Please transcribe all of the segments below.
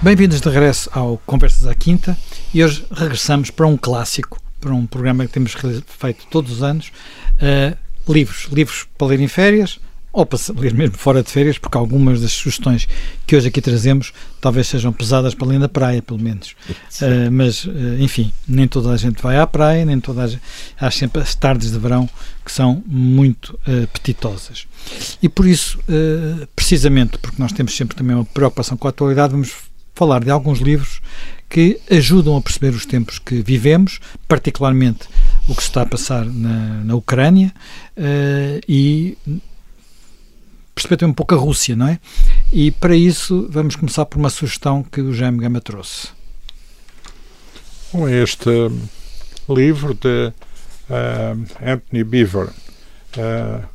Bem-vindos de regresso ao Conversas à Quinta e hoje regressamos para um clássico, para um programa que temos feito todos os anos, uh, livros, livros para ler em férias ou para ler mesmo fora de férias, porque algumas das sugestões que hoje aqui trazemos talvez sejam pesadas para ler na praia, pelo menos. Uh, mas, uh, enfim, nem toda a gente vai à praia, nem toda a gente... Há sempre as tardes de verão que são muito apetitosas. E por isso, precisamente porque nós temos sempre também uma preocupação com a atualidade, vamos falar de alguns livros que ajudam a perceber os tempos que vivemos, particularmente o que se está a passar na, na Ucrânia uh, e perceber também um pouco a Rússia, não é? E para isso vamos começar por uma sugestão que o Jaime Gama trouxe. Este livro de uh, Anthony Beaver, uh,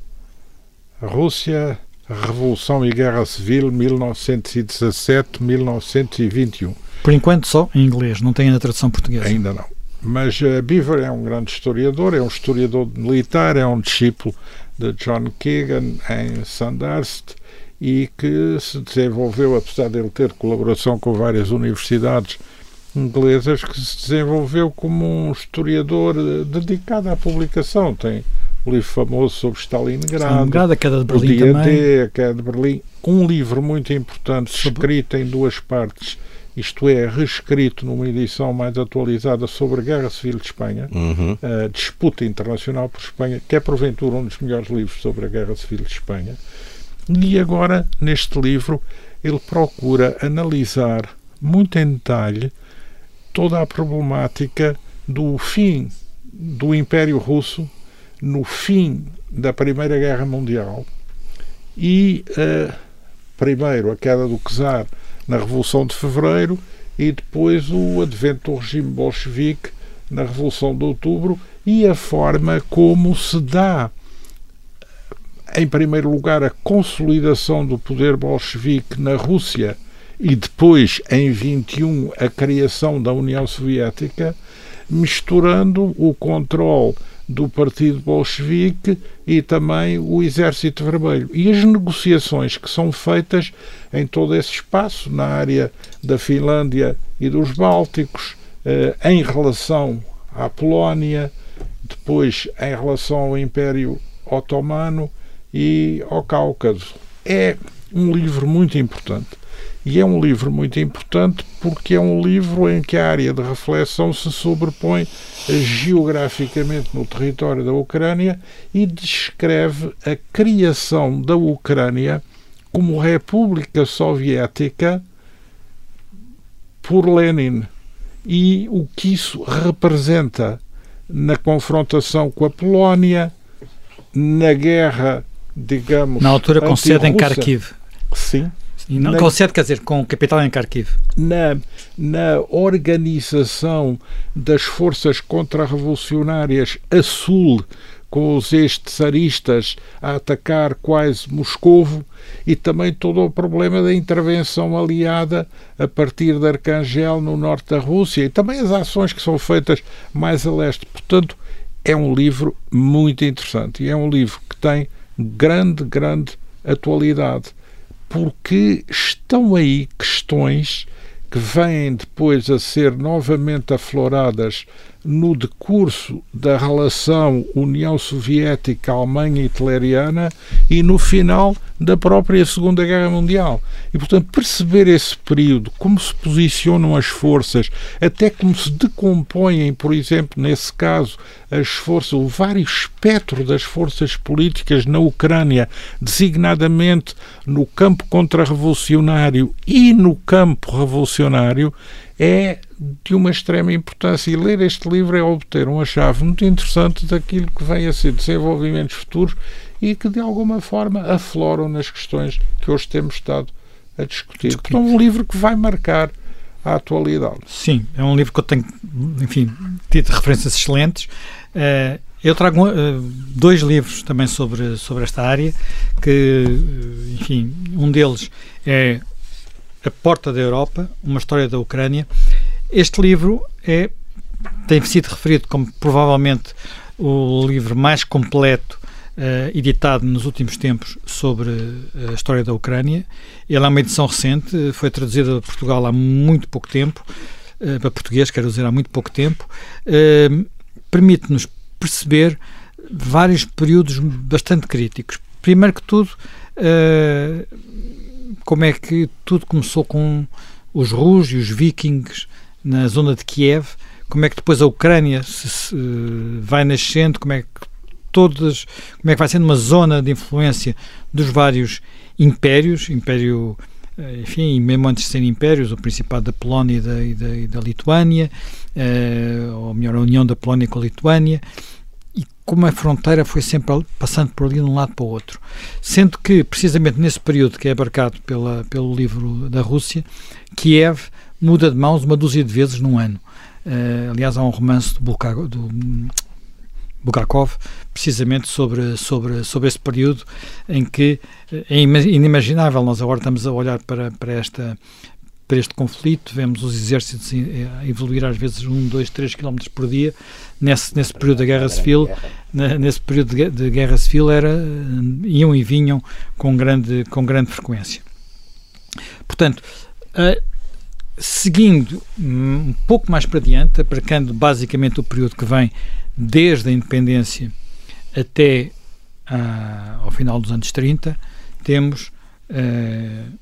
a Rússia, Revolução e Guerra Civil 1917-1921. Por enquanto só em inglês, não tem a tradução portuguesa. Ainda não. Mas uh, Beaver é um grande historiador, é um historiador militar, é um discípulo de John Keegan em Sandhurst e que se desenvolveu, apesar de ele ter colaboração com várias universidades inglesas, que se desenvolveu como um historiador eh, dedicado à publicação. Tem o livro famoso sobre Stalingrado, Stalingrado a queda de Berlim o também. D, a queda de Berlim. Um livro muito importante, escrito em duas partes, isto é, reescrito numa edição mais atualizada sobre a Guerra Civil de Espanha, uhum. a disputa internacional por Espanha, que é porventura um dos melhores livros sobre a Guerra Civil de Espanha. E agora, neste livro, ele procura analisar muito em detalhe toda a problemática do fim do Império Russo no fim da Primeira Guerra Mundial e, uh, primeiro, a queda do czar na Revolução de Fevereiro e depois o advento do regime bolchevique na Revolução de Outubro e a forma como se dá, em primeiro lugar, a consolidação do poder bolchevique na Rússia e depois, em 21, a criação da União Soviética, misturando o controle do Partido Bolchevique e também o Exército Vermelho. E as negociações que são feitas em todo esse espaço, na área da Finlândia e dos Bálticos, eh, em relação à Polónia, depois em relação ao Império Otomano e ao Cáucaso. É um livro muito importante. E é um livro muito importante porque é um livro em que a área de reflexão se sobrepõe geograficamente no território da Ucrânia e descreve a criação da Ucrânia como República Soviética por Lenin e o que isso representa na confrontação com a Polónia, na guerra, digamos. Na altura com sede em Kharkiv. Sim, e não, na, com sede, quer dizer, com capital em Kharkiv. Na, na organização das forças contra-revolucionárias a sul, com os ex-tsaristas a atacar quase Moscovo, e também todo o problema da intervenção aliada a partir de Arcangel no norte da Rússia, e também as ações que são feitas mais a leste. Portanto, é um livro muito interessante e é um livro que tem grande, grande atualidade porque estão aí questões que vêm depois a ser novamente afloradas no decurso da relação União Soviética-Alemanha hitleriana e no final da própria Segunda Guerra Mundial. E, portanto, perceber esse período, como se posicionam as forças, até como se decompõem, por exemplo, nesse caso, as forças, o vário espectro das forças políticas na Ucrânia, designadamente no campo contra-revolucionário e no campo revolucionário, é de uma extrema importância. E ler este livro é obter uma chave muito interessante daquilo que vem a ser desenvolvimentos futuros e que, de alguma forma, afloram nas questões que hoje temos estado a discutir. discutir. Portanto, um livro que vai marcar a atualidade. Sim, é um livro que eu tenho, enfim, tido referências excelentes. Uh, eu trago uh, dois livros também sobre, sobre esta área, que, enfim, um deles é A Porta da Europa, uma história da Ucrânia. Este livro é, tem sido referido como provavelmente o livro mais completo editado nos últimos tempos sobre a história da Ucrânia. Ele é uma edição recente, foi traduzida a Portugal há muito pouco tempo, para português, quero dizer, há muito pouco tempo. Permite-nos perceber vários períodos bastante críticos. Primeiro que tudo, como é que tudo começou com os russos e os vikings na zona de Kiev, como é que depois a Ucrânia se, se, vai nascendo, como é que todas, como é que vai sendo uma zona de influência dos vários impérios, império, eh, enfim, mesmo antes de serem impérios, o Principado da Polónia e da, e da, e da Lituânia, eh, ou melhor, a união da Polónia com a Lituânia, como a fronteira foi sempre passando por ali de um lado para o outro. Sendo que, precisamente nesse período que é abarcado pela, pelo livro da Rússia, Kiev muda de mãos uma dúzia de vezes num ano. Uh, aliás, há um romance do, Bulgakov, do precisamente sobre, sobre, sobre esse período em que é inimaginável. Nós agora estamos a olhar para, para esta para este conflito, vemos os exércitos a evoluir às vezes 1, 2, 3 km por dia. Nesse, nesse período da Guerra Civil, nesse período de, Guerra Civil, era, iam e vinham com grande, com grande frequência. Portanto, uh, seguindo um pouco mais para diante, abarcando basicamente o período que vem desde a independência até uh, ao final dos anos 30, temos uh,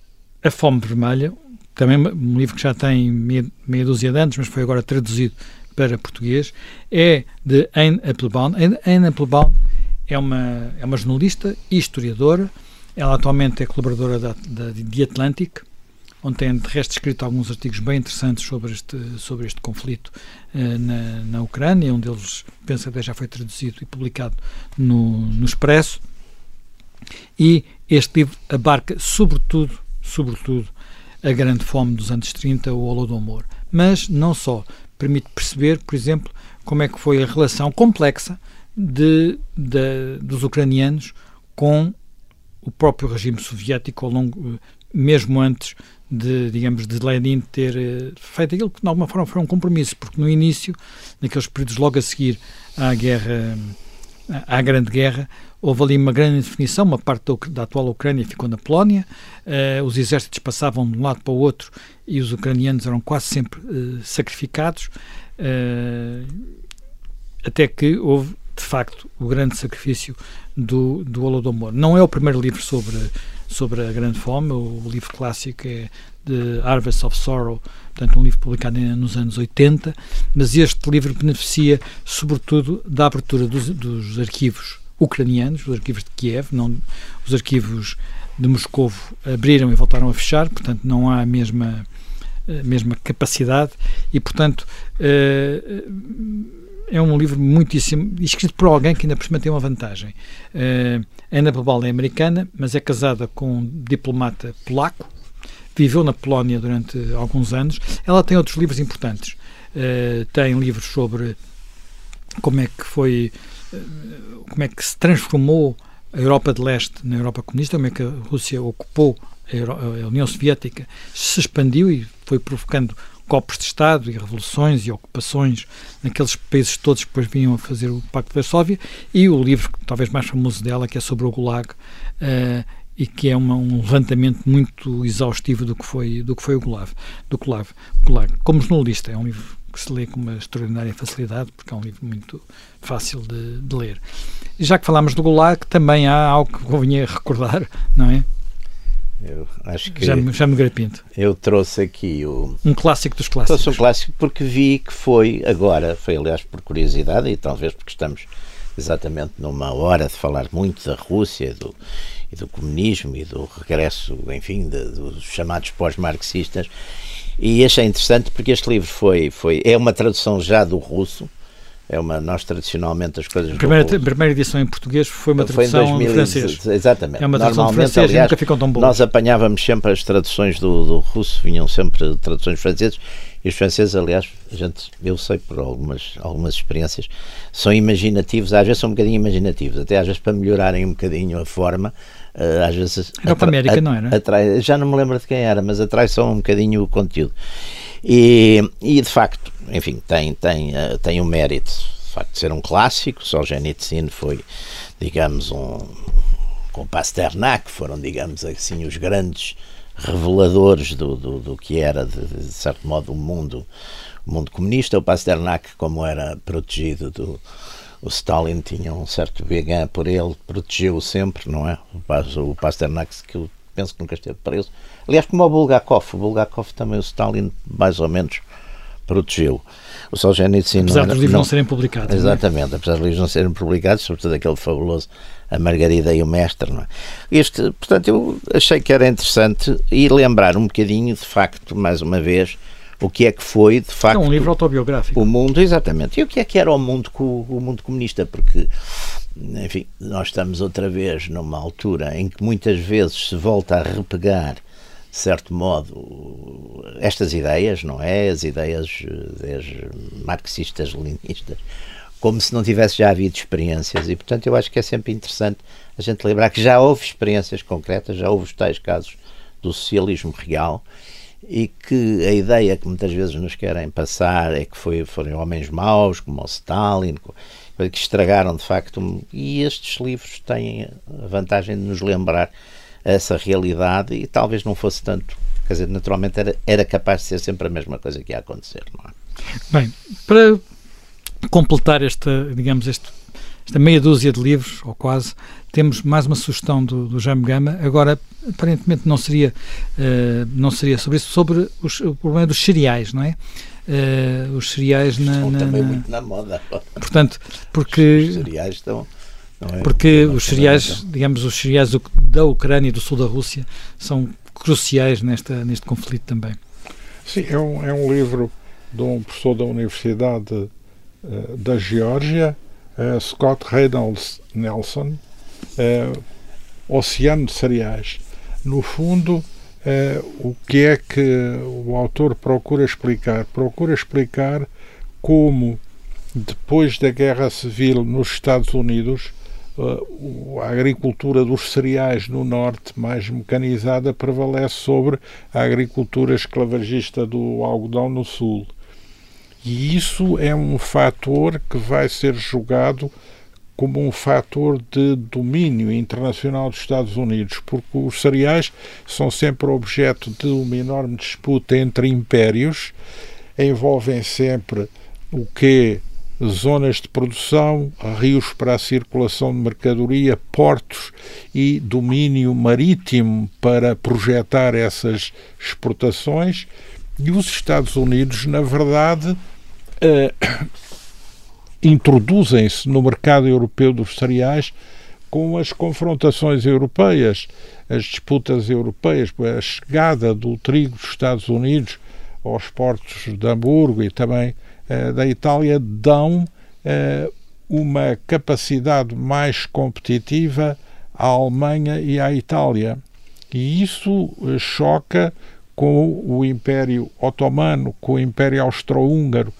A Fome Vermelha, também um livro que já tem meia, meia dúzia de anos, mas foi agora traduzido para português, é de Anne Applebaum. Anne Applebaum é uma, é uma jornalista e historiadora, ela atualmente é colaboradora da, da, de Atlantic, onde tem de resto escrito alguns artigos bem interessantes sobre este, sobre este conflito uh, na, na Ucrânia, um deles penso até já foi traduzido e publicado no, no Expresso. E este livro abarca sobretudo, sobretudo a grande fome dos anos 30, o Holodomor. Mas não só, permite perceber, por exemplo, como é que foi a relação complexa de, de, dos ucranianos com o próprio regime soviético ao longo, mesmo antes de, digamos, de Lenin ter uh, feito aquilo que de alguma forma foi um compromisso, porque no início, naqueles períodos logo a seguir à guerra, à Grande Guerra, houve ali uma grande definição, uma parte da, atual Ucrânia ficou na Polónia, uh, os exércitos passavam de um lado para o outro e os ucranianos eram quase sempre uh, sacrificados, até que houve, de facto, o grande sacrifício do, do Holodomor. Não é o primeiro livro sobre sobre a Grande Fome. O, livro clássico é The Harvest of Sorrow, portanto, um livro publicado nos anos 80, mas este livro beneficia, sobretudo, da abertura dos, dos arquivos ucranianos, os arquivos de Kiev, não, os arquivos de Moscou abriram e voltaram a fechar, portanto, não há a mesma, a mesma capacidade e, portanto, uh, é um livro muitíssimo. escrito por alguém que ainda por cima tem uma vantagem. Uh, Ana Babal é americana, mas é casada com um diplomata polaco, viveu na Polónia durante alguns anos. Ela tem outros livros importantes. Uh, tem livros sobre como é que foi. Como é que se transformou a Europa de Leste na Europa comunista, como é que a Rússia ocupou a, a União Soviética, se expandiu e foi provocando golpes de Estado e revoluções e ocupações naqueles países todos que depois vinham a fazer o Pacto de Varsóvia, e o livro talvez mais famoso dela, que é sobre o Gulag, uh, e que é uma, um levantamento muito exaustivo do que foi, do que foi o Gulag. Do Gulag. Gulag. Como jornalista, é um livro que se lê com uma extraordinária facilidade, porque é um livro muito fácil de, de ler. Já que falámos do Gulag, também há algo que convinha recordar, não é? Eu acho que já me, já me grapinto. Eu trouxe aqui o um clássico dos clássicos. Trouxe um clássico porque vi que foi agora, foi aliás por curiosidade e talvez porque estamos exatamente numa hora de falar muito da Rússia do, e do comunismo e do regresso, enfim, de, dos chamados pós-marxistas. E achei interessante porque este livro foi, foi é uma tradução já do russo. É uma nós tradicionalmente as coisas a primeira, a primeira edição em português foi uma tradução foi em, em francês. exatamente. É uma tradução Normalmente, francês aliás, nunca ficam tão boas nós apanhávamos sempre as traduções do, do russo vinham sempre traduções francesas e os franceses aliás gente eu sei por algumas algumas experiências são imaginativos às vezes são um bocadinho imaginativos até às vezes para melhorarem um bocadinho a forma às vezes era para a América, não era? Atrai, já não me lembro de quem era, mas atrai só um bocadinho o conteúdo. E, e de facto, enfim, tem, tem, uh, tem um mérito facto de ser um clássico. Solzhenitsyn foi, digamos, um com Pasternak, foram, digamos assim, os grandes reveladores do, do, do que era, de, de, certo modo, o mundo, o mundo comunista. O Pasternak, como era protegido do. O Stalin tinha um certo vegan por ele, protegeu-o sempre, não é? O Pasternak, que eu penso que nunca esteve preso. Aliás, como o Bulgakov, o Bulgakov também o Stalin, mais ou menos, protegeu. O Solzhenitsyn apesar dos livros não, não serem publicados. Exatamente, é? apesar dos livros não serem publicados, sobretudo aquele fabuloso A Margarida e o Mestre. Não é? Este, portanto, eu achei que era interessante e lembrar um bocadinho, de facto, mais uma vez, o que é que foi, de facto. É um livro autobiográfico. O mundo, exatamente. E o que é que era o mundo, o mundo comunista? Porque, enfim, nós estamos outra vez numa altura em que muitas vezes se volta a repegar de certo modo, estas ideias, não é? As ideias, as marxistas, leninistas, como se não tivesse já havido experiências. E, portanto, eu acho que é sempre interessante a gente lembrar que já houve experiências concretas, já houve os tais casos do socialismo real e que a ideia que muitas vezes nos querem passar é que foi, foram homens maus, como o Stalin, que estragaram de facto. E estes livros têm a vantagem de nos lembrar essa realidade e talvez não fosse tanto. Quer dizer, naturalmente era, era capaz de ser sempre a mesma coisa que ia acontecer, não é? Bem, para completar esta, digamos, este, esta meia dúzia de livros, ou quase, temos mais uma sugestão do, do Jaime Gama. Agora, aparentemente não seria, uh, não seria sobre isso, sobre os, o problema dos cereais, não é? Uh, os cereais na, estão na, também na... muito na moda. Portanto, porque... Os cereais estão é? Porque os cereais, digamos, os cereais da Ucrânia e do sul da Rússia são cruciais nesta, neste conflito também. Sim, é um, é um livro de um professor da Universidade uh, da Geórgia, uh, Scott Reynolds Nelson, uh, Oceano de Cereais. No fundo, o que é que o autor procura explicar? Procura explicar como, depois da Guerra Civil nos Estados Unidos, a agricultura dos cereais no norte, mais mecanizada, prevalece sobre a agricultura esclavagista do algodão no sul. E isso é um fator que vai ser julgado como um fator de domínio internacional dos Estados Unidos, porque os cereais são sempre objeto de uma enorme disputa entre impérios, envolvem sempre o que zonas de produção, rios para a circulação de mercadoria, portos e domínio marítimo para projetar essas exportações. E os Estados Unidos, na verdade, eh, introduzem-se no mercado europeu dos cereais com as confrontações europeias, as disputas europeias, a chegada do trigo dos Estados Unidos aos portos de Hamburgo e também eh, da Itália dão uh, uma capacidade mais competitiva à Alemanha e à Itália. E isso eh, choca com o Império Otomano, com o Império Austro-Húngaro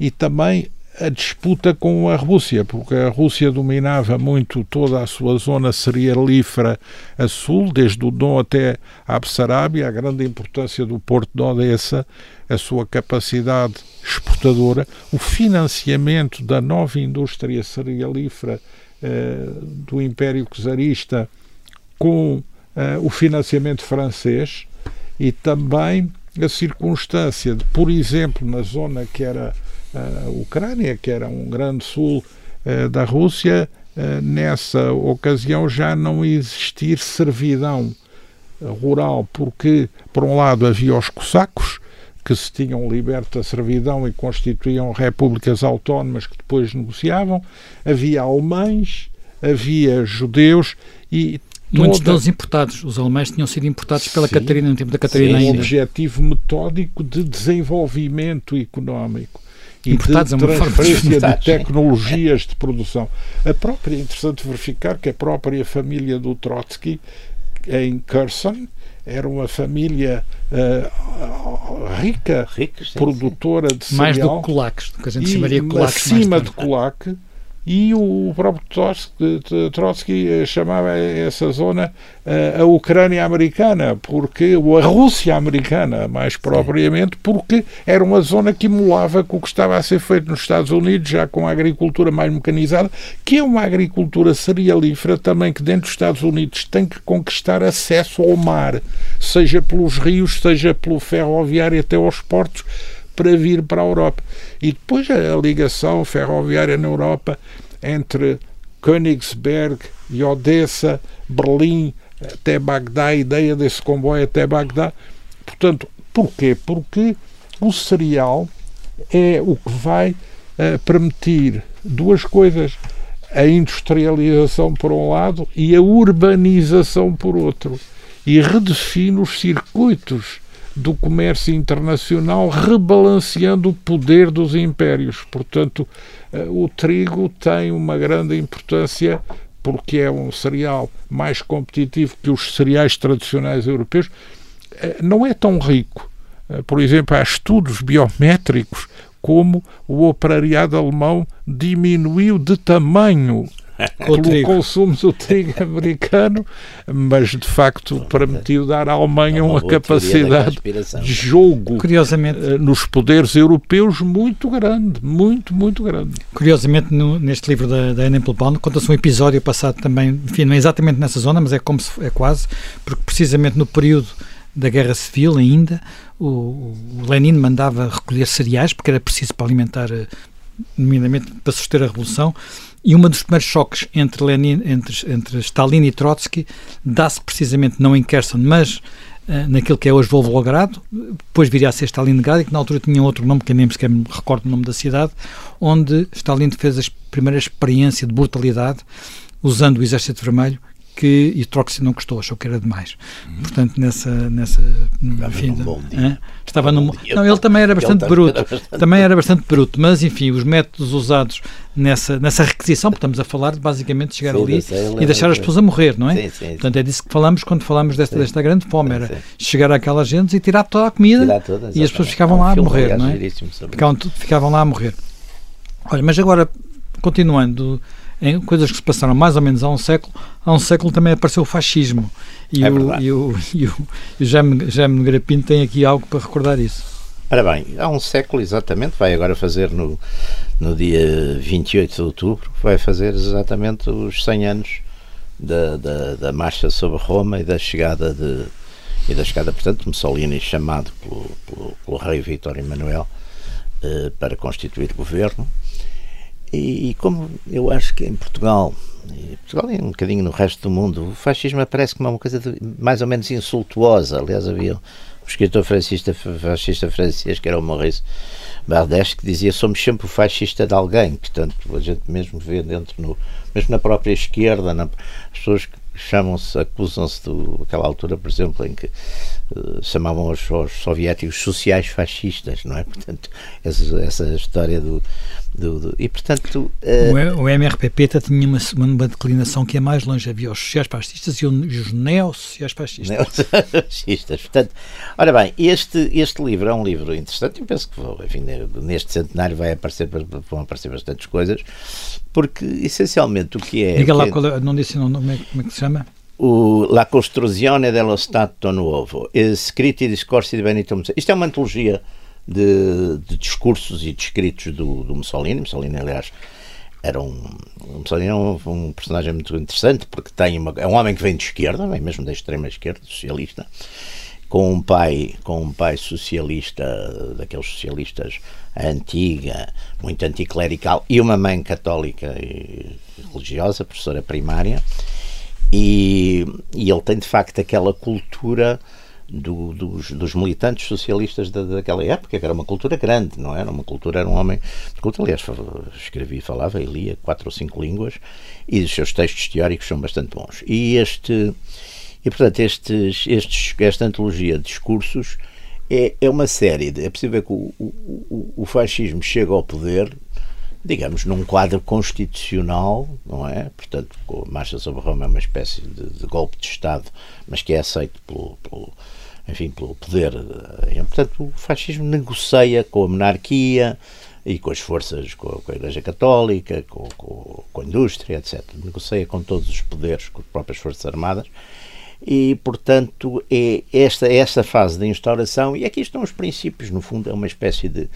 e também a disputa com a Rússia, porque a Rússia dominava muito toda a sua zona cerealífera a sul, desde o Dom até a Bessarabia, a grande importância do porto de Odessa, a sua capacidade exportadora, o financiamento da nova indústria cerealífera eh, do Império Czarista com eh, o financiamento francês e também a circunstância de, por exemplo, na zona que era a Ucrânia, que era um grande sul uh, da Rússia, uh, nessa ocasião já não existir servidão rural, porque, por um lado, havia os cossacos, que se tinham liberto da servidão e constituíam repúblicas autónomas que depois negociavam, havia alemães, havia judeus e Muitos deles importados. Os alemães tinham sido importados pela sim, Catarina no tempo da Catarina sim, ainda. um objetivo metódico de desenvolvimento económico e Importados de transferência de, de tecnologias de produção. A própria, é interessante verificar que a própria família do Trotsky, em Kherson, era uma família uh, rica, sim, produtora sim. de cereal. Mais do que kulaks, que a gente chamaria. Acima de kulak, e o próprio Trotsky eh, chamava essa zona eh, a Ucrânia americana, porque ou a Rússia americana, mais propriamente, porque era uma zona que emulava com o que estava a ser feito nos Estados Unidos, já com a agricultura mais mecanizada, que é uma agricultura cerealífera também que dentro dos Estados Unidos tem que conquistar acesso ao mar, seja pelos rios, seja pelo ferroviário até aos portos para vir para a Europa. E depois a ligação ferroviária na Europa entre Königsberg e Odessa, Berlim, até Bagdá, a ideia desse comboio até Bagdá. Portanto, porquê? Porque o cereal é o que vai uh, permitir duas coisas: a industrialização por um lado e a urbanização por outro. E redefine os circuitos do comércio internacional, rebalanceando o poder dos impérios. Portanto, eh, o trigo tem uma grande importância porque é um cereal mais competitivo que os cereais tradicionais europeus. Eh, não é tão rico. Eh, por exemplo, há estudos biométricos como o operariado alemão diminuiu de tamanho pelo consumo do trigo americano, mas de facto permitiu dar à Alemanha é uma, uma capacidade de jogo Curiosamente, uh, nos poderes europeus muito grande, muito, muito grande. Curiosamente, no, neste livro da, da Anne Applebaum, conta-se um episódio passado também, enfim, não é exatamente nessa zona, mas é como se, é quase, porque precisamente no período da Guerra Civil ainda, o, o Lenin mandava recolher cereais, porque era preciso para alimentar, eh, nomeadamente para suster a Revolução, e um dos primeiros choques entre, Lenin, entre, entre Stalin e Trotsky dá-se precisamente não em Kherson, mas uh, naquilo que é hoje Volgogrado, depois viria a ser Stalingrado, e que na altura tinha outro nome, que nem sequer me recordo o nome da cidade, onde Stalin fez a primeira experiência de brutalidade usando o Exército Vermelho que e Troxy não gostou, achou que era demais. Uhum. Portanto, nessa nessa enfim, num bom dia. estava num, não, ele também era bastante bruto. Era bastante... Também era bastante bruto, mas enfim, os métodos usados nessa nessa requisição, porque estamos a falar de basicamente chegar sim, ali e deixar as pessoas a morrer, não é? Sim, sim, Portanto, é disso que falamos quando falamos desta desta grande fome, era chegar àquelas gente e tirar toda a comida toda, e as pessoas ficavam lá a morrer, não é? Ficavam, ficavam lá a morrer. Olha, mas agora continuando em coisas que se passaram mais ou menos há um século, há um século também apareceu o fascismo. E, é o, e o, e o, e o Jaime, Jaime Nogueira Pinto tem aqui algo para recordar isso. Ora bem, há um século exatamente, vai agora fazer no, no dia 28 de outubro, vai fazer exatamente os 100 anos da, da, da marcha sobre Roma e da chegada de e da chegada, portanto, Mussolini chamado pelo, pelo, pelo rei Vítor Emanuel eh, para constituir governo e, e, como eu acho que em Portugal, e Portugal e um bocadinho no resto do mundo, o fascismo parece como uma coisa de, mais ou menos insultuosa. Aliás, havia um escritor fascista, fascista francês, que era o Maurice Bardèche, que dizia somos sempre o fascista de alguém. Portanto, a gente mesmo vê dentro, no, mesmo na própria esquerda, na, as pessoas chamam-se, acusam-se daquela altura, por exemplo, em que uh, chamavam os, os, soviéticos sociais fascistas, não é? Portanto, essa, essa história do, do, do e portanto uh, o, o MRPP tinha uma, uma declinação que é mais longe, havia os sociais fascistas e os neo-sociais fascistas. Neo-fascistas, portanto, ora bem, este, este livro é um livro interessante, eu penso que enfim, neste centenário vai aparecer, vão aparecer bastantes coisas, porque essencialmente o que é. Diga lá, é, é, não disse como é, como é que se chama? O La Costruzione dello Stato Nuovo, Scritti e Discorsi di Benito Mussolini. Isto é uma antologia de, de discursos e de escritos do, do, Mussolini. Mussolini, aliás, era um, Mussolini é um, um, personagem muito interessante porque tem uma, é um homem que vem de esquerda, vem mesmo da extrema esquerda, socialista, com um pai, com um pai socialista, daqueles socialistas antiga, muito anticlerical, e uma mãe católica e religiosa, professora primária, e, e ele tem de facto aquela cultura do, dos, dos, militantes socialistas da, daquela época, que era uma cultura grande, não era? Uma cultura, era um homem de cultura, aliás, escrevia falava e lia quatro ou cinco línguas, e os seus textos teóricos são bastante bons. E este. E, portanto, estes, estes, esta antologia de discursos é, é uma série. De, é possível que o, o, o fascismo chega ao poder, digamos, num quadro constitucional, não é? Portanto, a Marcha sobre Roma é uma espécie de, de golpe de Estado, mas que é aceito pelo, pelo enfim, pelo poder. Portanto, o fascismo negocia com a monarquia, e com as forças, com a, com a Igreja Católica, com, com, com, a indústria, etc. Negocia com todos os poderes, com as próprias Forças Armadas. E, portanto, é esta, esta fase de instauração, e aqui estão os princípios, no fundo, é uma espécie de,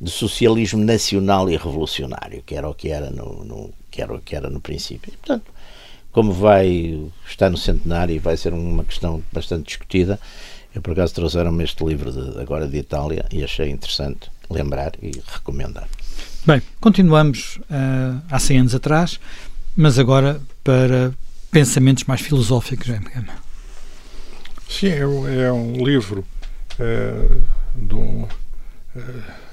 de socialismo nacional e revolucionário, que era o que era no, no, que era o que era no princípio. E, portanto, como vai estar no centenário e vai ser uma questão bastante discutida, eu por acaso trouxeram-me este livro de, agora de Itália e achei interessante lembrar e recomendar. Bem, continuamos uh, há 100 anos atrás, mas agora para pensamentos mais filosóficos, é, Sim, é, é um livro uh, de um uh,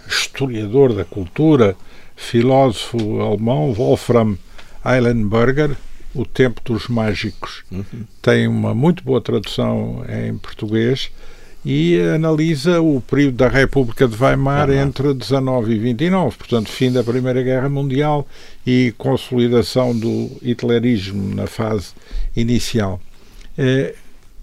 historiador da cultura, filósofo alemão, Wolfram Eilenberger, O Tempo dos Mágicos. Uhum. Tem uma muito boa tradução em português e analisa o período da República de Weimar uhum. entre 19 e 29, portanto, fim da Primeira Guerra Mundial e consolidação do hitlerismo na fase inicial. Eh,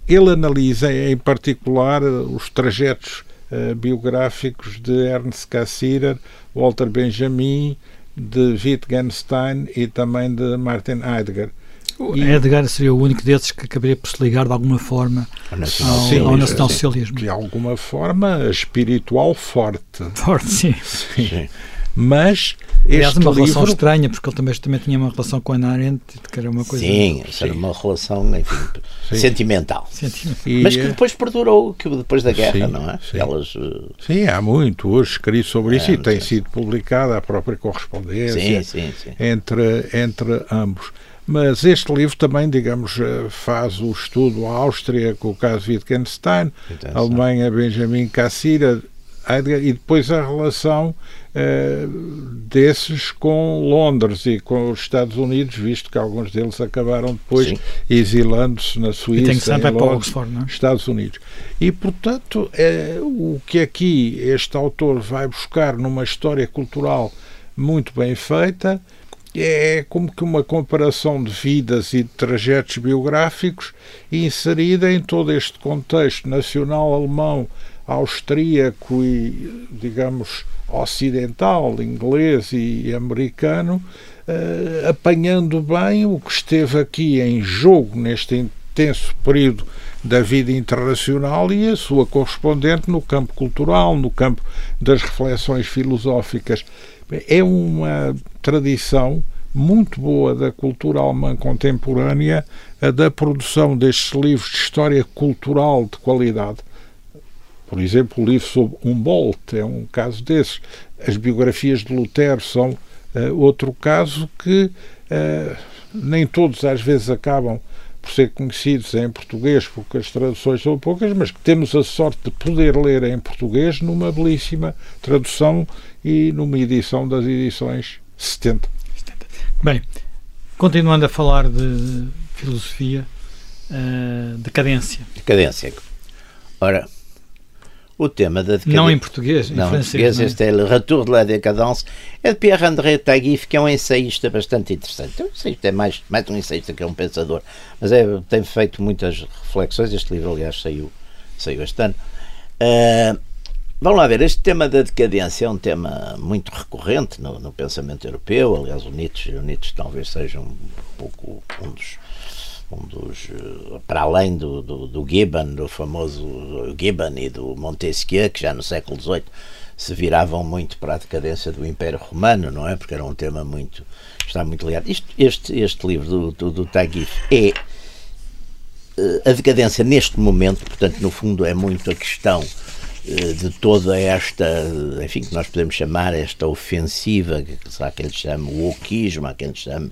ele analisa, em particular, os trajetos uh, biográficos de Ernst Cassirer, Walter Benjamin, de Wittgenstein e também de Martin Heidegger. O e, Edgar seria o único desses que acabaria por se ligar de alguma forma ao nacionalsocialismo. De alguma forma espiritual forte. Forte, sim. sim. sim. Mas Aliás, uma livro... relação estranha, porque ele também, também tinha uma relação com a Ana Arendt, que era uma coisa. Sim, sim. era uma relação enfim, sentimental. sentimental. Mas que é- depois perdurou, que depois da guerra, sim, não é? Sim. Elas, uh... sim, há muito. Hoje escrevi sobre isso é, e tem sido publicada a própria correspondência Entre, entre ambos. Mas este livro também, digamos, eh, faz o estudo à Áustria com o caso Wittgenstein, Alemanha Benjamin Cassira, e depois a relação uh, desses com Londres e com os Estados Unidos, visto que alguns deles acabaram depois exilando-se na Suíça, e tem em Londres, Oxford, não é? Estados Unidos. E, portanto, é, o que aqui este autor vai buscar numa história cultural muito bem feita é como que uma comparação de vidas e de trajetos biográficos inserida em todo este contexto nacional alemão austríaco e, digamos, ocidental, inglês e americano, uh, apanhando bem o que esteve aqui em jogo neste intenso período da vida internacional e a sua correspondente no campo cultural, no campo das reflexões filosóficas. É uma tradição muito boa da cultura alemã contemporânea a da produção destes livros de história cultural de qualidade por exemplo, o livro sobre Humboldt é um caso desses. As biografias de Lutero são uh, outro caso que uh, nem todos às vezes acabam por ser conhecidos em português, porque as traduções são poucas, mas que temos a sorte de poder ler em português numa belíssima tradução e numa edição das edições 70. Bem, continuando a falar de filosofia, uh, decadência. Decadência. Ora, o tema da decadência. Não em português, em não, francês. Em português, este é Le Retour de la Décadence. É de Pierre-André Taguif, que é um ensaísta bastante interessante. Um ensaísta é mais, mais um ensaísta que é um pensador, mas é, tem feito muitas reflexões. Este livro, aliás, saiu, saiu este ano. Uh, vamos lá ver, este tema da decadência é um tema muito recorrente no, no pensamento europeu. Aliás, o Nietzsche, o Nietzsche talvez seja um pouco um dos um dos eh, para além do, do, do Gibbon, do famoso Gibbon e do Montesquieu, que já no século XVIII se viravam muito para a decadência do Império Romano, não é? Porque era um tema muito está muito ligado. Isto, este este livro do, do, do Taguif é eh, a decadência neste momento, portanto, no fundo, é muito a questão eh, de toda esta, enfim, que nós podemos chamar esta ofensiva, que há quem lhe chame o oquismo, há quem lhe chame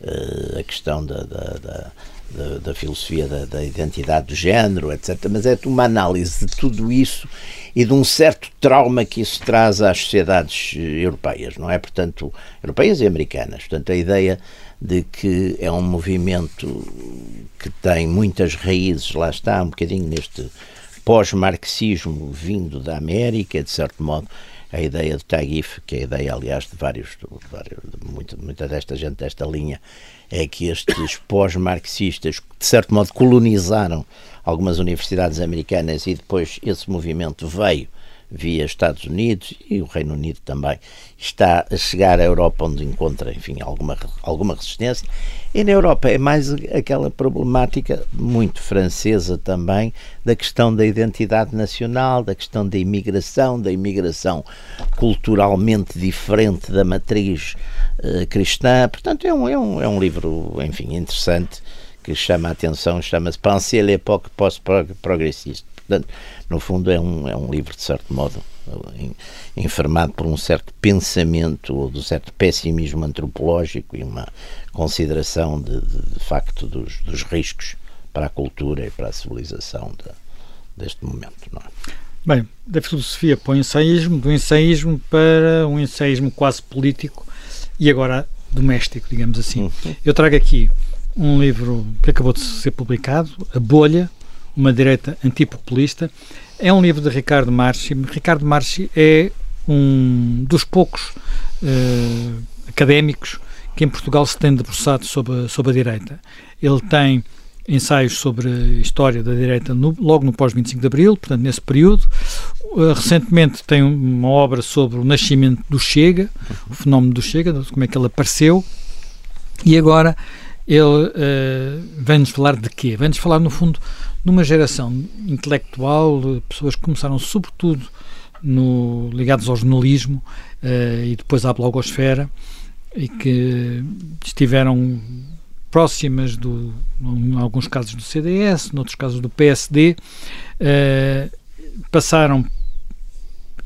uh, a questão da, da, da da, da, filosofia da, da, identidade do género, etc. Mas é uma análise de tudo isso e de um certo trauma que isso traz às sociedades eh, europeias, não é? Portanto, europeias e americanas. Portanto, a ideia de que é um movimento que tem muitas raízes, lá está, um bocadinho neste pós-marxismo vindo da América, de certo modo, a ideia de Taguif, que é a ideia, aliás, de vários, de, vários de muita, muita desta gente desta linha, é que estes pós-marxistas, de certo modo, colonizaram algumas universidades americanas e depois esse movimento veio via Estados Unidos e o Reino Unido também, está a chegar à Europa onde encontra, enfim, alguma, alguma resistência. E na Europa é mais aquela problemática muito francesa também da questão da identidade nacional, da questão da imigração, da imigração culturalmente diferente da matriz uh, cristã. Portanto, é um, é, um, é um livro, enfim, interessante que chama a atenção, chama-se Penser l'époque post-progressiste. Portanto, no fundo, é um, é um livro, de certo modo, enfermado por um certo pensamento ou de um certo pessimismo antropológico e uma consideração de, de, de facto dos, dos, riscos para a cultura e para a civilização de, deste momento. Não é? Bem, da filosofia para o ensaísmo, do ensaísmo para um ensaísmo quase político e agora doméstico, digamos assim. Uhum. Eu trago aqui um livro que acabou de ser publicado, A Bolha, uma direita antipopulista. É um livro de Ricardo Marchi. Ricardo Marchi é um dos poucos uh, académicos que em Portugal se tem debruçado sobre, a, sobre a direita. Ele tem ensaios sobre a história da direita no, logo no pós-25 de Abril, portanto, nesse período. Uh, recentemente tem uma obra sobre o nascimento do Chega, o fenómeno do Chega, como é que ele apareceu, e agora ele uh, vem-nos falar de quê? Vem-nos falar, no fundo, numa geração intelectual, pessoas que começaram, sobretudo, no, ligados ao jornalismo uh, e depois à blogosfera, e que estiveram próximas, do, em alguns casos, do CDS, noutros casos do PSD, eh, passaram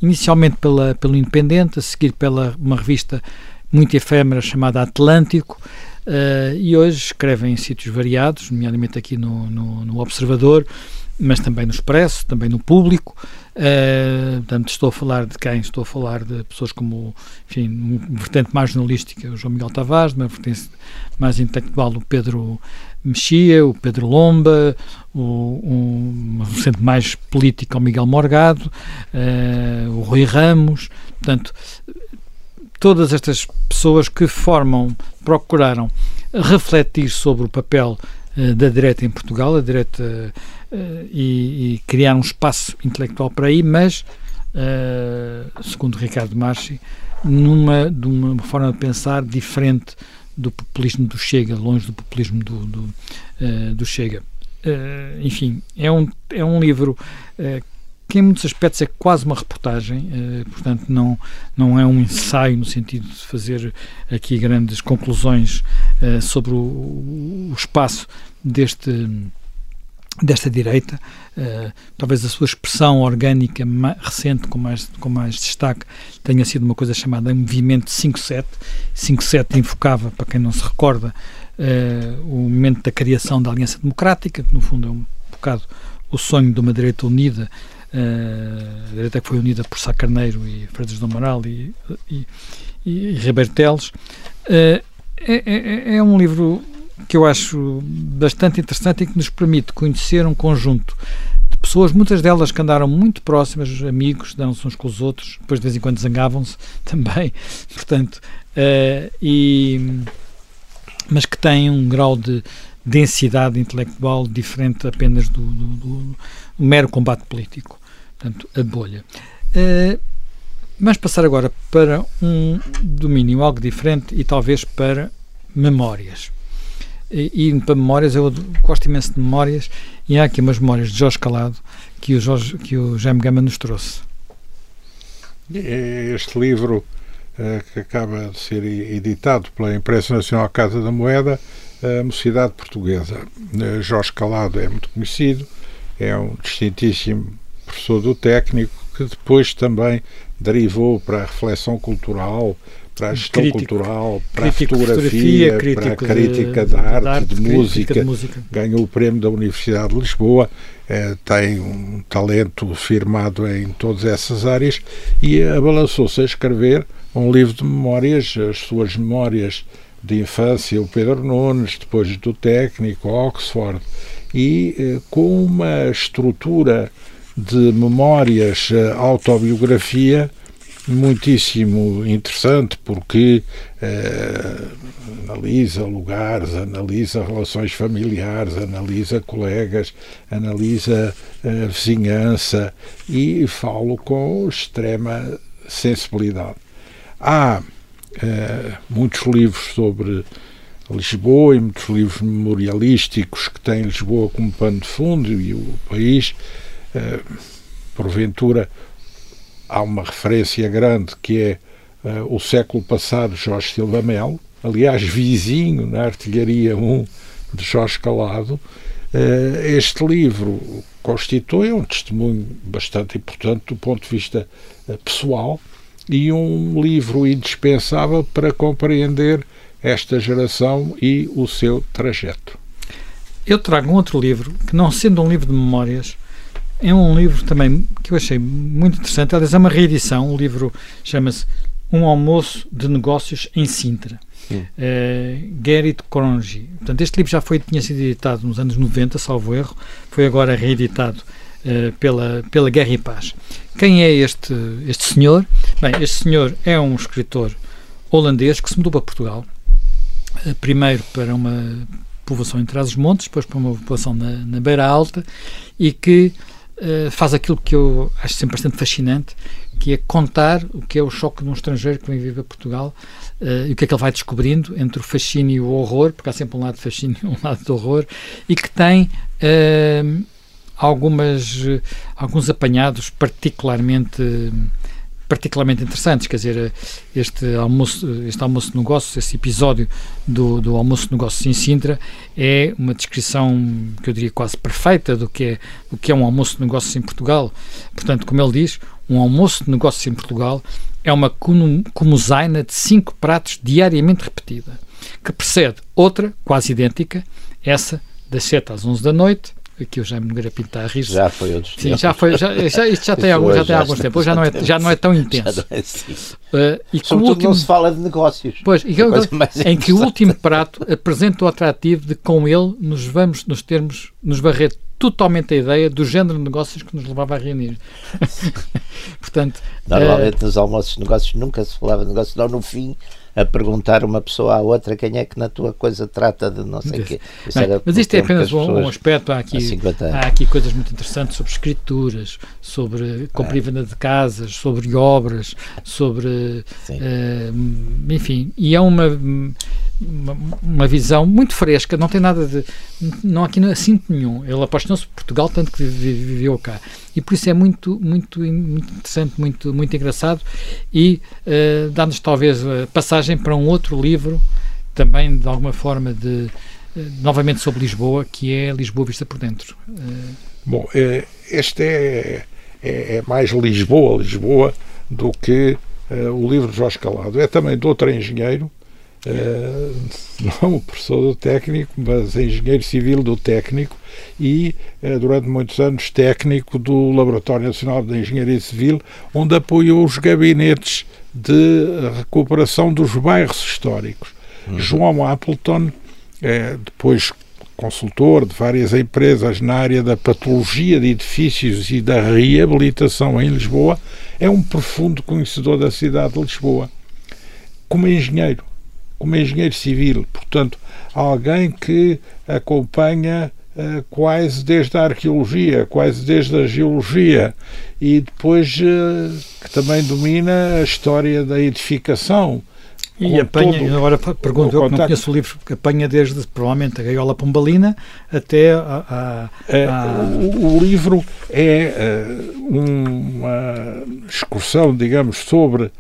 inicialmente pela, pelo Independente, a seguir pela uma revista muito efêmera chamada Atlântico, Uh, e hoje escrevem em sítios variados, nomeadamente aqui no, no, no, Observador, mas também no Expresso, também no Público. Uh, portanto, estou a falar de quem? Estou a falar de pessoas como, enfim, uma vertente mais jornalística, o João Miguel Tavares, uma vertente mais intelectual, o Pedro Mexia, o Pedro Lomba, o, um, uma vertente mais política, o Miguel Morgado, uh, o Rui Ramos. Portanto, todas estas pessoas que formam, procuraram refletir sobre o papel uh, da direita em Portugal, a direita uh, e, e, criar um espaço intelectual para aí, mas, uh, segundo Ricardo Marchi, numa de uma forma de pensar diferente do populismo do Chega, longe do populismo do, do, do Chega. enfim, é um, é um livro que em muitos aspectos é quase uma reportagem, eh, portanto não, não é um ensaio no sentido de fazer aqui grandes conclusões eh, sobre o, o, espaço deste desta direita, uh, talvez a sua expressão orgânica recente, com mais, com mais destaque, tenha sido uma coisa chamada Movimento 5-7. 5-7 invocava, para quem não se recorda, o momento da criação da Aliança Democrática, que no fundo é um bocado o sonho de uma direita unida a direita que foi unida por Sá Carneiro e Freitas do Amaral e, e, e Ribeiro Teles. Uh, é, é, é, um livro que eu acho bastante interessante e que nos permite conhecer um conjunto de pessoas, muitas delas que andaram muito próximas, amigos, davam-se uns com os outros, depois de vez em quando zangavam-se também, portanto, uh, e, mas que têm um grau de densidade intelectual diferente apenas do, do, do mero combate político portanto, a bolha. Uh, vamos passar agora para um domínio algo diferente e talvez para memórias. E, e para memórias, eu gosto imenso de memórias e há aqui umas memórias de Jorge Calado que o, Jorge, que o Jaime Gama nos trouxe. É este livro uh, que acaba de ser editado pela Imprensa Nacional Casa da Moeda, a Mocidade Portuguesa. Uh, Jorge Calado é muito conhecido, é um distintíssimo professor do técnico, que depois também derivou para a reflexão cultural, para a gestão crítico, cultural, para a fotografia, para a crítica de, da arte, de, arte, de, música. de, música. Ganhou o prémio da Universidade de Lisboa, eh, tem um talento firmado em todas essas áreas e abalançou-se a escrever um livro de memórias, as suas memórias de infância, o Pedro Nunes, depois do técnico, Oxford, e eh, com uma estrutura de memórias, eh, autobiografia muitíssimo interessante porque eh, analisa lugares, analisa relações familiares, analisa colegas, analisa eh, vizinhança e falo com extrema sensibilidade. Há muitos livros sobre Lisboa e muitos livros memorialísticos que têm Lisboa como pano de fundo e o país, porventura, há uma referência grande que é uh, o século passado Jorge Silva Melo, aliás, vizinho na Artilharia 1 de Jorge Calado. Uh, este livro constitui um testemunho bastante importante do ponto de vista pessoal e um livro indispensável para compreender esta geração e o seu trajeto. Eu trago um outro livro que, não sendo um livro de memórias, é um livro também que eu achei muito interessante. Aliás, é uma reedição. O livro chama-se Um Almoço de Negócios em Sintra. Uh, Gerrit Kronji. Portanto, este livro já foi, tinha sido editado nos anos 90, salvo erro. Foi agora reeditado uh, pela, pela Guerra e Paz. Quem é este, este senhor? Bem, este senhor é um escritor holandês que se mudou para Portugal. Uh, primeiro para uma povoação em Trás-os-Montes, depois para uma população na, na Beira Alta e que eh, faz aquilo que eu acho sempre bastante fascinante, que é contar o que é o choque de um estrangeiro que vem viver a Portugal uh, e o que é que ele vai descobrindo entre o fascínio e o horror, porque há sempre um lado de fascínio e um lado de horror, e que tem uh, algumas, alguns apanhados particularmente particularmente interessantes, quer dizer, este almoço, este almoço de negócios, esse episódio do, do almoço de negócios em Sintra é uma descrição que eu diria quase perfeita do que é, do que é um almoço de negócios em Portugal. Portanto, como ele diz, um almoço de negócios em Portugal é uma comusaina de cinco pratos diariamente repetida, que precede outra, quase idêntica, essa das 7 às 11 da noite, aqui o Jaime Nogueira está a rir. Já foi outros Sim, já foi, já, já, isto já tem, algum, já tem alguns tempos, já não, é, já não é tão intenso. Já não é assim. Uh, e que Sobretudo último, não se fala de negócios. Pois, e que, em que o último prato apresenta o atrativo de com ele nos vamos, nos termos, nos barrer totalmente a ideia do género de negócios que nos levava a reunir. Portanto, Normalmente uh, nos almoços de negócios nunca se falava de negócios, não no fim a perguntar uma pessoa à outra quem é que na tua coisa trata de não sei o quê. mas isto é apenas um, um, aspecto. Há aqui, há aqui coisas muito interessantes sobre escrituras, sobre compra e venda de casas, sobre obras, sobre. Uh, enfim, e é uma uma, uma, visão muito fresca, não tem nada de. não há aqui assinto nenhum. Ele apaixonou-se por Portugal, tanto que viveu cá. E por isso é muito, muito, interessante, muito, muito engraçado e uh, dá-nos talvez passagem para um outro livro, também de alguma forma de. Uh, novamente sobre Lisboa, que é Lisboa Vista por Dentro. Uh, Bom, este é, é, é, mais Lisboa, Lisboa, do que o livro de Jorge Calado. É também de outro engenheiro, Uh, não professor do técnico, mas engenheiro civil do técnico e, uh, durante muitos anos, técnico do Laboratório Nacional de Engenharia Civil, onde apoiou os gabinetes de recuperação dos bairros históricos. Uhum. João Appleton, é, depois consultor de várias empresas na área da patologia de edifícios e da reabilitação em Lisboa, é um profundo conhecedor da cidade de Lisboa. Como engenheiro, como engenheiro civil, portanto, alguém que acompanha uh, quase desde a arqueologia, quase desde a geologia e depois uh, que também domina a história da edificação. E apanha, todo, agora pergunto eu que não conheço o livro, apanha desde provavelmente a gaiola pombalina até a. a, é, a... O, o, livro é uh, uma excursão, digamos, sobre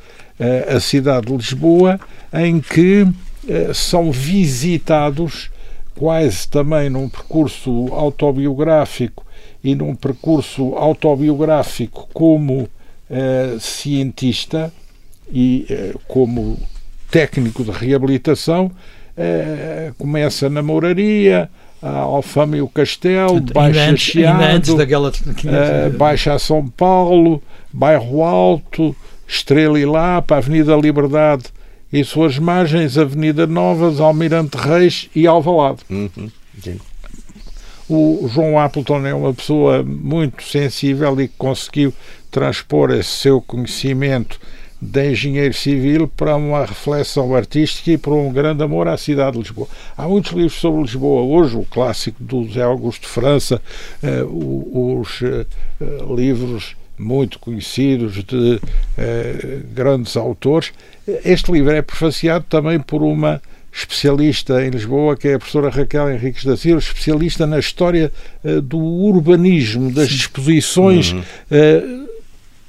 a cidade de Lisboa, em que eh, são visitados quase também num percurso autobiográfico e num percurso autobiográfico como eh, cientista e eh, como técnico de reabilitação, começa na Mouraria, a Alfama e o Castelo, Baixa antes, Chiado, antes daquela... uh, Baixa São Paulo, Bairro Alto, Estrela e Lapa, Avenida Liberdade e suas margens, Avenida Novas, Almirante Reis e Alvalade. Uhum. O João Appleton é uma pessoa muito sensível e que conseguiu transpor esse seu conhecimento de engenheiro civil para uma reflexão artística e para um grande amor à cidade de Lisboa. Há muitos livros sobre Lisboa hoje, o clássico do José Augusto de França, eh, os eh, livros muito conhecidos de eh, grandes autores. Este livro é prefaciado também por uma especialista em Lisboa, que é a professora Raquel Henriques da Silva, especialista na história uh, do urbanismo, das disposições uhum. uh,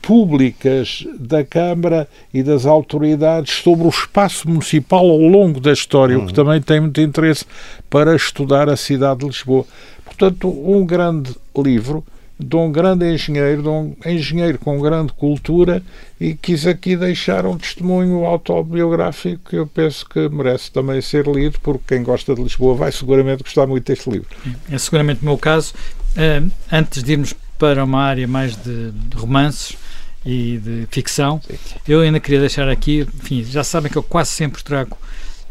públicas da Câmara e das autoridades sobre o espaço municipal ao longo da história, uhum. o que uhum. também tem muito interesse para estudar a cidade de Lisboa. Portanto, um grande livro de um grande engenheiro, de um engenheiro com grande cultura e quis aqui deixar um testemunho autobiográfico que eu penso que merece também ser lido, porque quem gosta de Lisboa vai seguramente gostar muito deste livro. É seguramente o meu caso. Uh, antes de irmos para uma área mais de, de romances, e de ficção. Sim. Eu ainda queria deixar aqui, enfim, já sabem que eu quase sempre trago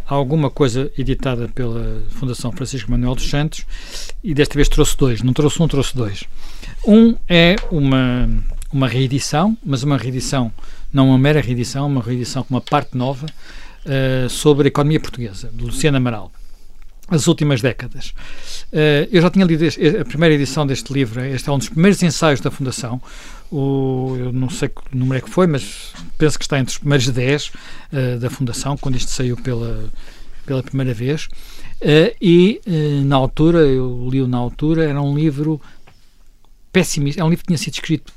alguma coisa editada pela Fundação Francisco Manuel dos Santos e desta vez trouxe dois, não trouxe um, trouxe dois. Um é uma, uma reedição, mas uma reedição, não uma mera reedição, uma reedição com uma parte nova uh, sobre a economia portuguesa, de Luciana Amaral as últimas décadas. Uh, eu já tinha lido a primeira edição deste livro, este é um dos primeiros ensaios da Fundação, o, eu não sei que número é que foi, mas penso que está entre os primeiros 10 uh, eh, da Fundação, quando isto saiu pela, pela primeira vez. E na altura, eu li-o na altura, era um livro pessimista, é um livro que tinha sido escrito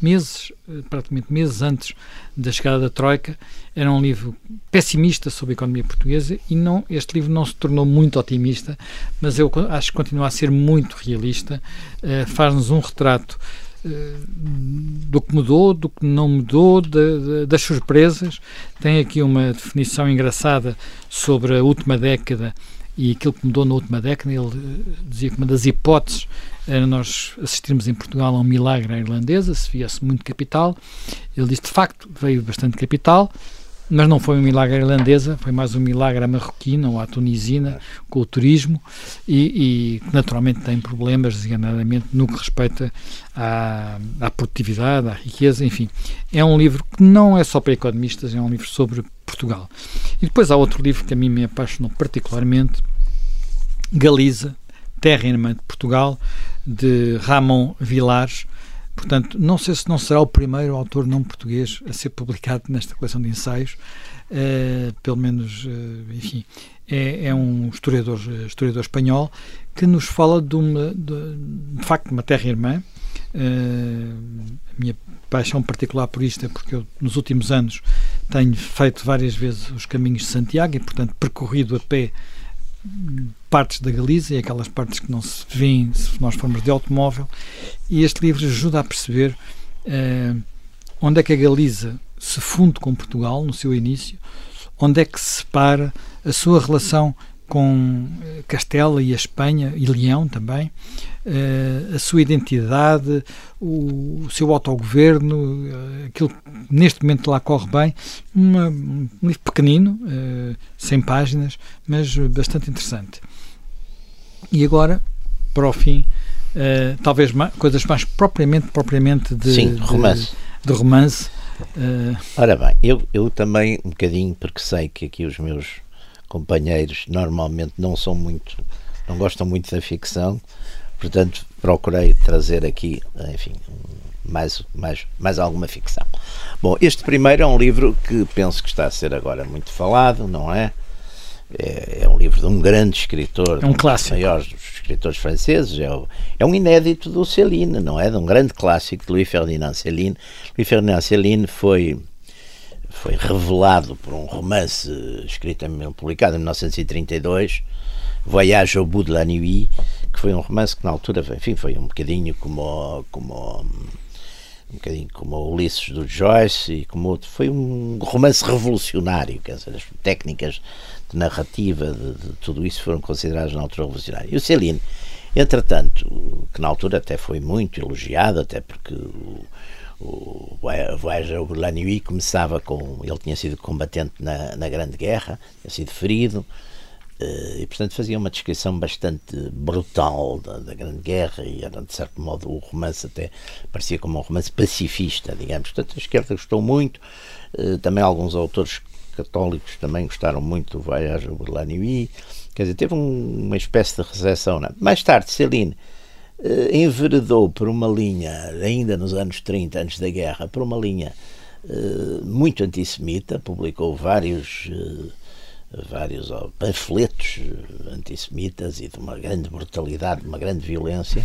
meses, praticamente meses antes da chegada da Troika, era um livro pessimista sobre a economia portuguesa e não, este livro não se tornou muito otimista, mas eu acho que continua a ser muito realista, uh, faz-nos um retrato do que mudou, do que não mudou, de, de, das surpresas. Tem aqui uma definição engraçada sobre a última década e aquilo que mudou na última década. Ele eh, dizia que uma das hipóteses era nós assistirmos em Portugal a um milagre à irlandesa, se viesse muito capital. Ele disse, de facto, veio bastante capital, mas não foi um milagre irlandesa, foi mais um milagre à marroquina ou à tunisina, com o turismo, e, e naturalmente tem problemas, designadamente, no que respeita à, à, produtividade, à riqueza, enfim. É um livro que não é só para economistas, é um livro sobre Portugal. E depois há outro livro que a mim me apaixonou particularmente, Galiza, Terra Irmã de Portugal, de Ramon Vilares, Portanto, não sei se não será o primeiro autor não português a ser publicado nesta coleção de ensaios, uh, pelo menos, uh, enfim, é, é, um historiador, historiador espanhol que nos fala de, uma, de, de facto, de uma terra-irmã. Uh, a minha paixão particular por isto é porque eu, nos últimos anos, tenho feito várias vezes os caminhos de Santiago e, portanto, percorrido a pé partes da Galiza e aquelas partes que não se vêem se nós formos de automóvel e este livro ajuda a perceber uh, onde é que a Galiza se funde com Portugal no seu início, onde é que se separa a sua relação com eh, Castela e a Espanha e Leão também, uh, a sua identidade, o, seu autogoverno, uh, aquilo que neste momento lá corre bem, uma, um livro pequenino, uh, 100 páginas, mas bastante interessante. E agora, para o fim, talvez mais, coisas mais propriamente, propriamente de, Sim, romance. De, de romance. Ora bem, eu, eu também um bocadinho, porque sei que aqui os meus companheiros normalmente não são muito, não gostam muito da ficção, portanto procurei trazer aqui, enfim, mais, mais, mais alguma ficção. Bom, este primeiro é um livro que penso que está a ser agora muito falado, não é? É, é um livro de um grande escritor, é um, clássico. dos maiores escritores franceses, é, o, é um inédito do Céline, não é? De um grande clássico de Louis Ferdinand Céline. Louis Ferdinand Céline foi foi revelado por um romance escrito, publicado em 1932, Voyage au bout de la nuit, que foi um romance que na altura, enfim, foi um bocadinho como, como um bocadinho como Ulisses do Joyce e como outro, foi um romance revolucionário, quer dizer, as técnicas de narrativa de, de tudo isso foram consideradas na altura revolucionárias. E o Celine, entretanto, que na altura até foi muito elogiado, até porque o, o Voyage Nuit começava com. Ele tinha sido combatente na, na Grande Guerra, tinha sido ferido, e, portanto, fazia uma descrição bastante brutal da, da, Grande Guerra e era, de certo modo, o romance até parecia como um romance pacifista, digamos. Portanto, a esquerda gostou muito. Também alguns autores católicos também gostaram muito do Voyage Nuit. Quer dizer, teve um, uma espécie de recepção. Não? É? Mais tarde, Céline uh, enveredou por uma linha, ainda nos anos 30, antes da guerra, por uma linha uh, muito antissemita, publicou vários. Uh, vários panfletos antissemitas e de uma grande brutalidade, de uma grande violência.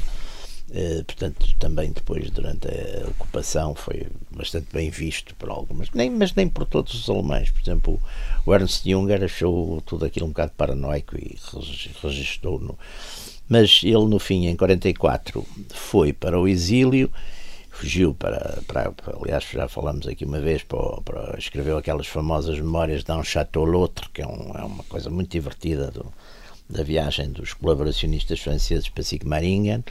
portanto, também depois, durante a ocupação, foi bastante bem visto por algumas, nem, mas nem por todos os alemães. Por exemplo, o Ernst Junger achou tudo aquilo um bocado paranoico e registrou no, mas ele, no fim, em 44, foi para o exílio, fugiu para, para aliás, já falamos aqui uma vez, para, para escreveu aquelas famosas memórias d'un Château l'Autre, que é, um, é, uma coisa muito divertida do, da viagem dos colaboracionistas franceses para Sigmaringen.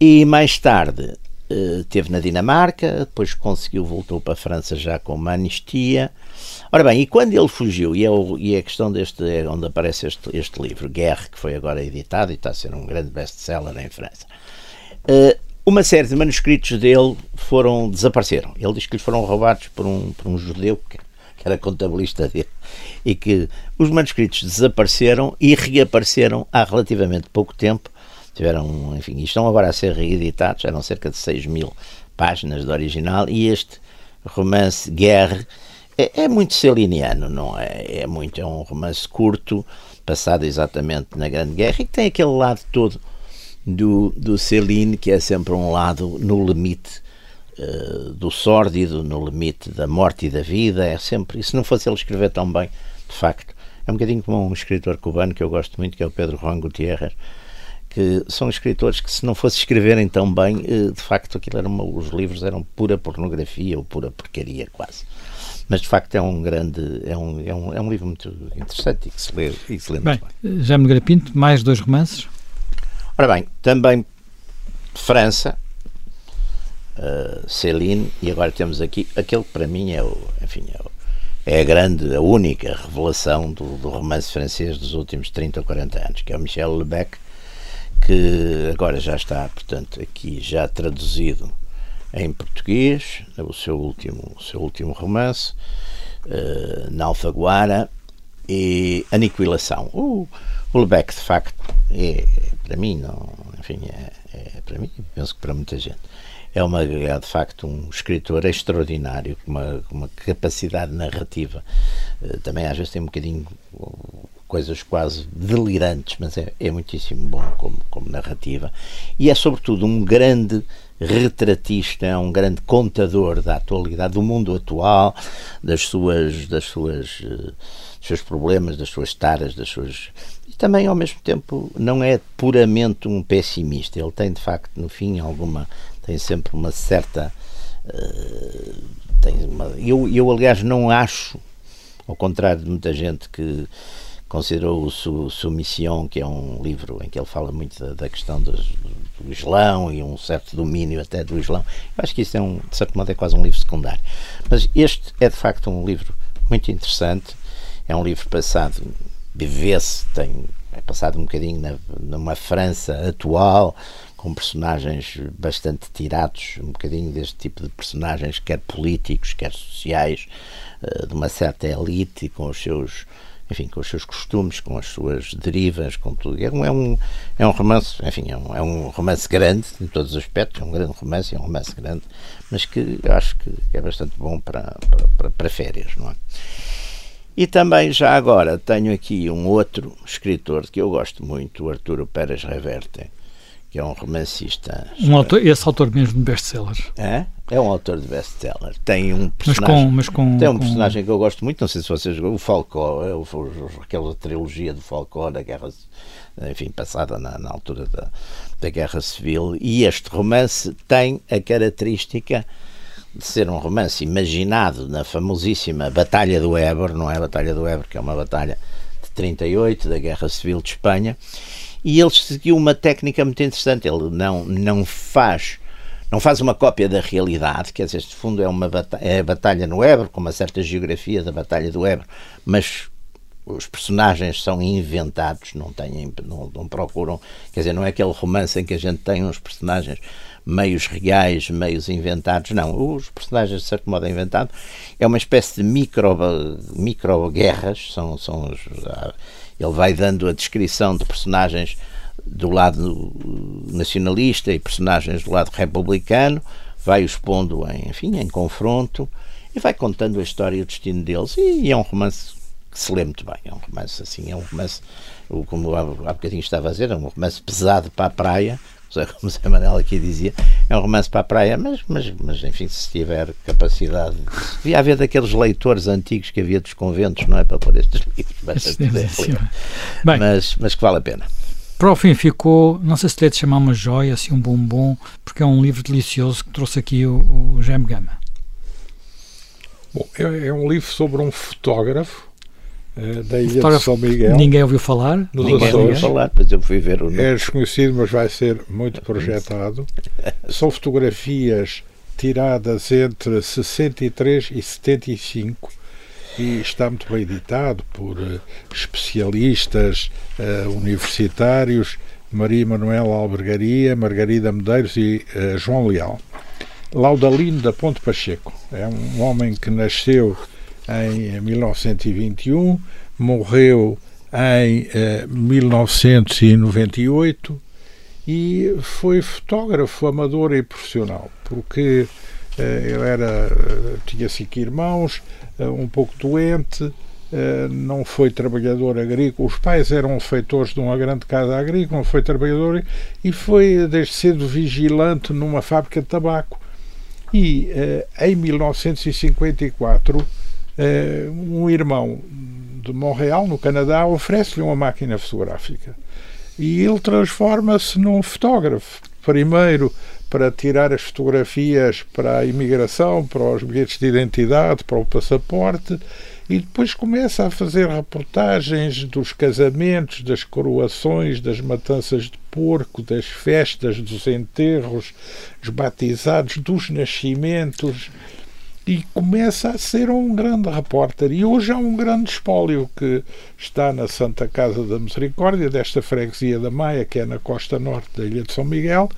E mais tarde uh, teve na Dinamarca, depois conseguiu, voltou para a França já com uma anistia Ora bem, e quando ele fugiu, e, é e é a questão deste, é onde aparece este, este livro, Guerre, que foi agora editado e está a ser um grande best-seller em França, uh, uma série de manuscritos dele foram, desapareceram. Ele diz que lhes foram roubados por um, por um judeu que, que era contabilista dele, e que os manuscritos desapareceram e reapareceram há relativamente pouco tempo, tiveram, enfim, estão agora a ser reeditados, eram cerca de 6 mil páginas de original, e este romance Guerre é, é, muito celiniano, não é? É muito, é um romance curto, passado exatamente na Grande Guerra e que tem aquele lado todo do, do Celine, que é sempre um lado no limite uh, do sórdido, no limite da morte e da vida, é sempre, e se não fosse ele escrever tão bem, de facto, é um bocadinho como um escritor cubano que eu gosto muito, que é o Pedro Juan Gutierrez, que são escritores que se não fosse escreverem tão bem, uh, de facto aquilo era uma, os livros eram pura pornografia ou pura porcaria quase. Mas de facto é um grande, é um, é um, é um livro muito interessante e que se lê, e se lê bem, muito bem. Nogueira Pinto, mais dois romances? Ora bem, também França, uh, Céline, e agora temos aqui aquele que para mim é o, enfim, é, o, é a grande, a única revelação do, do, romance francês dos últimos 30 ou 40 anos, que é o Michel Lebec, que agora já está, portanto, aqui já traduzido em português, o seu último, o seu último romance, uh, Alfaguara, e Aniquilação. O, o Lebec, de facto, é, para mim, não, enfim, é, é, para mim, penso que para muita gente, é, uma, é de facto um escritor extraordinário, com uma, uma capacidade narrativa. Uh, também às vezes tem um bocadinho coisas quase delirantes, mas é, é muitíssimo bom como, como narrativa. E é, sobretudo, um grande retratista, é um grande contador da atualidade, do mundo atual, das suas, das suas, uh, dos seus problemas, das suas taras, das suas e também ao mesmo tempo não é puramente um pessimista. Ele tem de facto no fim alguma tem sempre uma certa uh, tem uma, eu, eu aliás não acho ao contrário de muita gente que considerou o Submissão, que é um livro em que ele fala muito da, da questão do, do, Islão e um certo domínio até do Islão. Eu acho que isso é, um, de certo modo, é quase um livro secundário. Mas este é, de facto, um livro muito interessante. É um livro passado, vê-se, tem é passado um bocadinho na, numa França atual, com personagens bastante tirados, um bocadinho deste tipo de personagens, quer políticos, quer sociais, eh, de uma certa elite, com os seus enfim, com os seus costumes, com as suas derivas, com tudo. É um, é um, é um romance, enfim, é um, é um romance grande em todos os aspectos, é um grande romance, é um romance grande, mas que eu acho que é bastante bom para, para, para férias, não é? E também, já agora, tenho aqui um outro escritor que eu gosto muito, o Arturo Pérez Reverte, que é um romancista. Um autor, esse autor mesmo de best-sellers. É? É um autor de best-seller. Tem um personagem. Mas com, mas com, tem um com... personagem que eu gosto muito, não sei se vocês o Falcó, é o, aquela trilogia do Falcó da Guerra, enfim, passada na, na altura da, da Guerra Civil. E este romance tem a característica de ser um romance imaginado na famosíssima Batalha do Ebro, não é a Batalha do Ebro, que é uma batalha de 38 da Guerra Civil de Espanha e ele seguiu uma técnica muito interessante. Ele não, não faz não faz uma cópia da realidade, quer dizer, este fundo é uma batalha, é a batalha no Ebro, com uma certa geografia da batalha do Ebro, mas os personagens são inventados, não, têm, não, não, procuram, quer dizer, não é aquele romance em que a gente tem uns personagens meios reais, meios inventados, não, os personagens de certo modo é inventado, é uma espécie de micro, micro guerras, são, são os, ele vai dando a descrição de personagens do lado nacionalista e personagens do lado republicano, vai os pondo em, enfim, em confronto e vai contando a história e o destino deles e, é um romance que se lê muito bem. É um romance assim, é um romance, como há, há bocadinho estava a dizer, é um romance pesado para a praia, como Zé Manel aqui dizia, é um romance para a praia, mas, mas, mas enfim, se tiver capacidade. Devia haver daqueles leitores antigos que havia dos conventos, não é? Para pôr estes livros, bastante Bem, mas, mas que vale a pena. Para o fim ficou, não sei se lhe de chamar uma joia, assim um bombom, porque é um livro delicioso que trouxe aqui o, o Jaime Gama. Bom, é, é um livro sobre um fotógrafo uh, da Ilha de São Miguel. Ninguém ouviu falar? Ninguém ouviu falar, mas eu fui ver o nome. É desconhecido, mas vai ser muito projetado. São fotografias tiradas entre 63 e 75 e está muito bem editado por uh, especialistas uh, universitários, Maria Manuela Albergaria, Margarida Medeiros e uh, João Leal. Laudalino da Ponte Pacheco é um homem que nasceu em 1921, morreu em 1998 e foi fotógrafo amador e profissional, porque ele era, tinha cinco irmãos, eh, um pouco doente, eh, não foi trabalhador agrícola. Os pais eram feitores de uma grande casa agrícola, foi trabalhador e foi desde cedo vigilante numa fábrica de tabaco. E eh, em 1954, um irmão de Montreal, no Canadá, oferece-lhe uma máquina fotográfica. E ele transforma-se num fotógrafo. Primeiro para tirar as fotografias para a imigração, para os bilhetes de identidade, para o passaporte, e depois começa a fazer reportagens dos casamentos, das coroações, das matanças de porco, das festas, dos enterros, dos batizados, dos nascimentos. E começa a ser um grande repórter. E hoje há um grande espólio que está na Santa Casa da Misericórdia, desta freguesia da Maia, que é na costa norte da Ilha de São Miguel,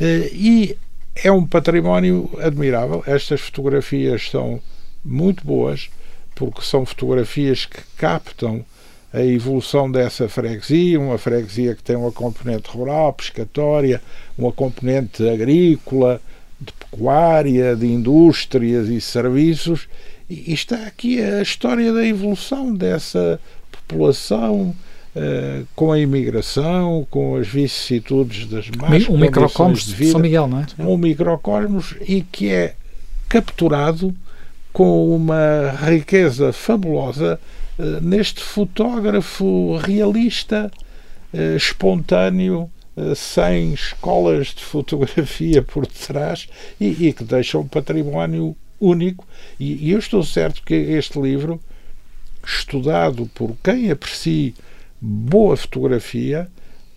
e é um património admirável. Estas fotografias são muito boas, porque são fotografias que captam a evolução dessa freguesia, uma freguesia que tem uma componente rural, pescatória, uma componente agrícola, de pecuária, de indústrias e serviços, e está aqui a história da evolução dessa população eh, com a imigração, com as vicissitudes das más um microcosmos de, vida, São Miguel, não é? Um microcosmos e que é capturado com uma riqueza fabulosa uh, neste fotógrafo realista, uh, espontâneo, sem escolas de fotografia por detrás e, e, que deixa um património único. E, e eu estou certo que este livro, estudado por quem aprecia boa fotografia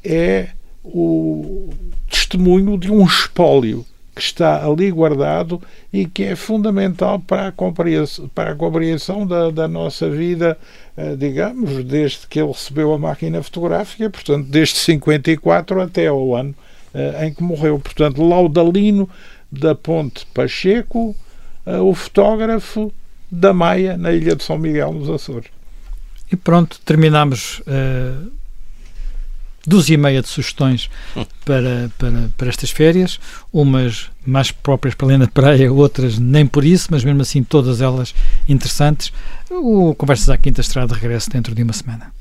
é o testemunho de um espólio que está ali guardado e que é fundamental para a compreensão, para a compreensão da, da nossa vida, eh, digamos, desde que ele recebeu a máquina fotográfica, portanto, desde 54 até ao ano eh, em que morreu. Portanto, Laudalino da Ponte Pacheco, eh, o fotógrafo da Maia, na Ilha de São Miguel, nos Açores. E pronto, terminamos uh, dúzia e meia de sugestões para, para, para estas férias, umas mais próprias para da praia, outras nem por isso, mas mesmo assim todas elas interessantes. O Conversas à Quinta estará de regresso dentro de uma semana.